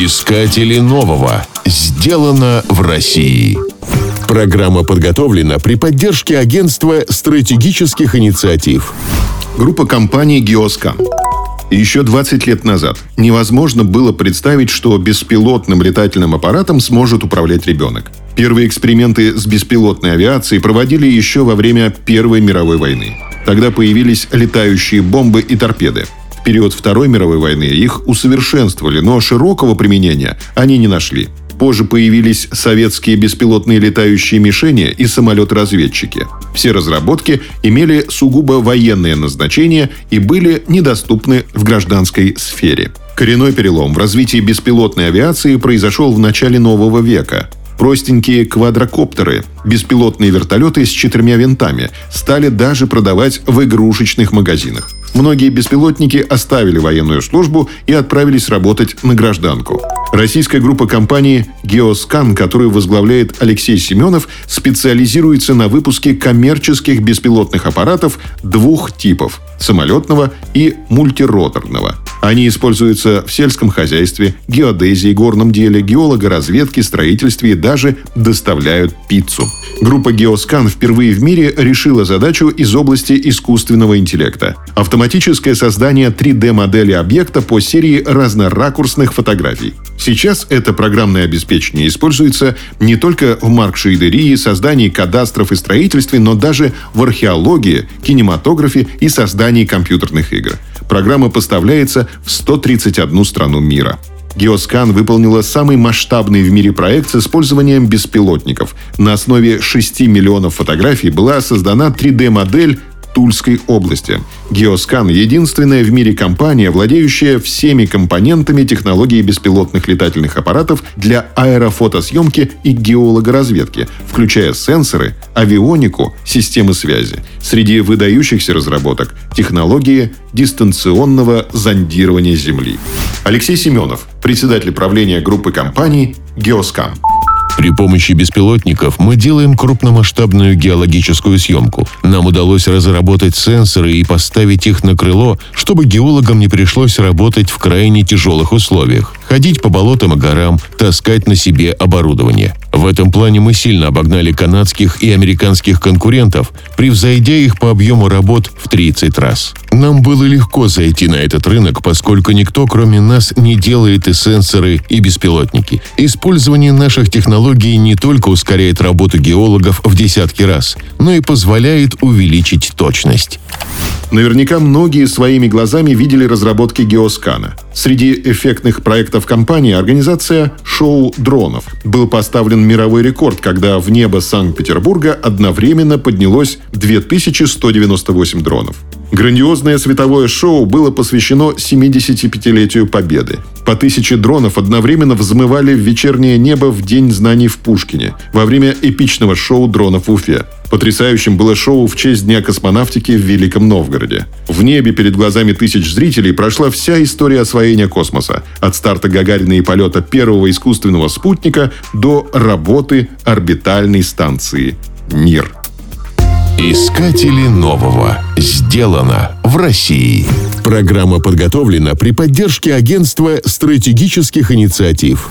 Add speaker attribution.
Speaker 1: Искатели нового. Сделано в России. Программа подготовлена при поддержке Агентства стратегических инициатив.
Speaker 2: Группа компаний «Геоскан». Еще 20 лет назад невозможно было представить, что беспилотным летательным аппаратом сможет управлять ребенок. Первые эксперименты с беспилотной авиацией проводили еще во время Первой мировой войны. Тогда появились летающие бомбы и торпеды. Период Второй мировой войны их усовершенствовали, но широкого применения они не нашли. Позже появились советские беспилотные летающие мишени и самолеты-разведчики. Все разработки имели сугубо военное назначение и были недоступны в гражданской сфере. Коренной перелом в развитии беспилотной авиации произошел в начале нового века. Простенькие квадрокоптеры, беспилотные вертолеты с четырьмя винтами стали даже продавать в игрушечных магазинах. Многие беспилотники оставили военную службу и отправились работать на гражданку. Российская группа компании «Геоскан», которую возглавляет Алексей Семенов, специализируется на выпуске коммерческих беспилотных аппаратов двух типов – самолетного и мультироторного. Они используются в сельском хозяйстве, геодезии, горном деле, геологоразведке, строительстве и даже доставляют пиццу. Группа Geoscan впервые в мире решила задачу из области искусственного интеллекта. Автоматическое создание 3D-модели объекта по серии разноракурсных фотографий. Сейчас это программное обеспечение используется не только в маркшейдерии, создании кадастров и строительстве, но даже в археологии, кинематографе и создании компьютерных игр. Программа поставляется в 131 страну мира. Геоскан выполнила самый масштабный в мире проект с использованием беспилотников. На основе 6 миллионов фотографий была создана 3D-модель Тульской области. Геоскан – единственная в мире компания, владеющая всеми компонентами технологии беспилотных летательных аппаратов для аэрофотосъемки и геологоразведки, включая сенсоры, авионику, системы связи. Среди выдающихся разработок – технологии дистанционного зондирования Земли. Алексей Семенов, председатель правления группы компаний «Геоскан».
Speaker 1: При помощи беспилотников мы делаем крупномасштабную геологическую съемку. Нам удалось разработать сенсоры и поставить их на крыло, чтобы геологам не пришлось работать в крайне тяжелых условиях. Ходить по болотам и горам, таскать на себе оборудование. В этом плане мы сильно обогнали канадских и американских конкурентов, превзойдя их по объему работ в 30 раз. Нам было легко зайти на этот рынок, поскольку никто, кроме нас, не делает и сенсоры, и беспилотники. Использование наших технологий не только ускоряет работу геологов в десятки раз, но и позволяет увеличить точность.
Speaker 2: Наверняка многие своими глазами видели разработки Геоскана. Среди эффектных проектов компании организация «Шоу дронов». Был поставлен мировой рекорд, когда в небо Санкт-Петербурга одновременно поднялось 2198 дронов. Грандиозное световое шоу было посвящено 75-летию Победы. По тысяче дронов одновременно взмывали в вечернее небо в День знаний в Пушкине во время эпичного шоу дронов в Уфе. Потрясающим было шоу в честь Дня космонавтики в Великом Новгороде. В небе перед глазами тысяч зрителей прошла вся история освоения космоса. От старта Гагарина и полета первого искусственного спутника до работы орбитальной станции «Мир».
Speaker 1: Искатели нового. Сделано в России. Программа подготовлена при поддержке Агентства стратегических инициатив.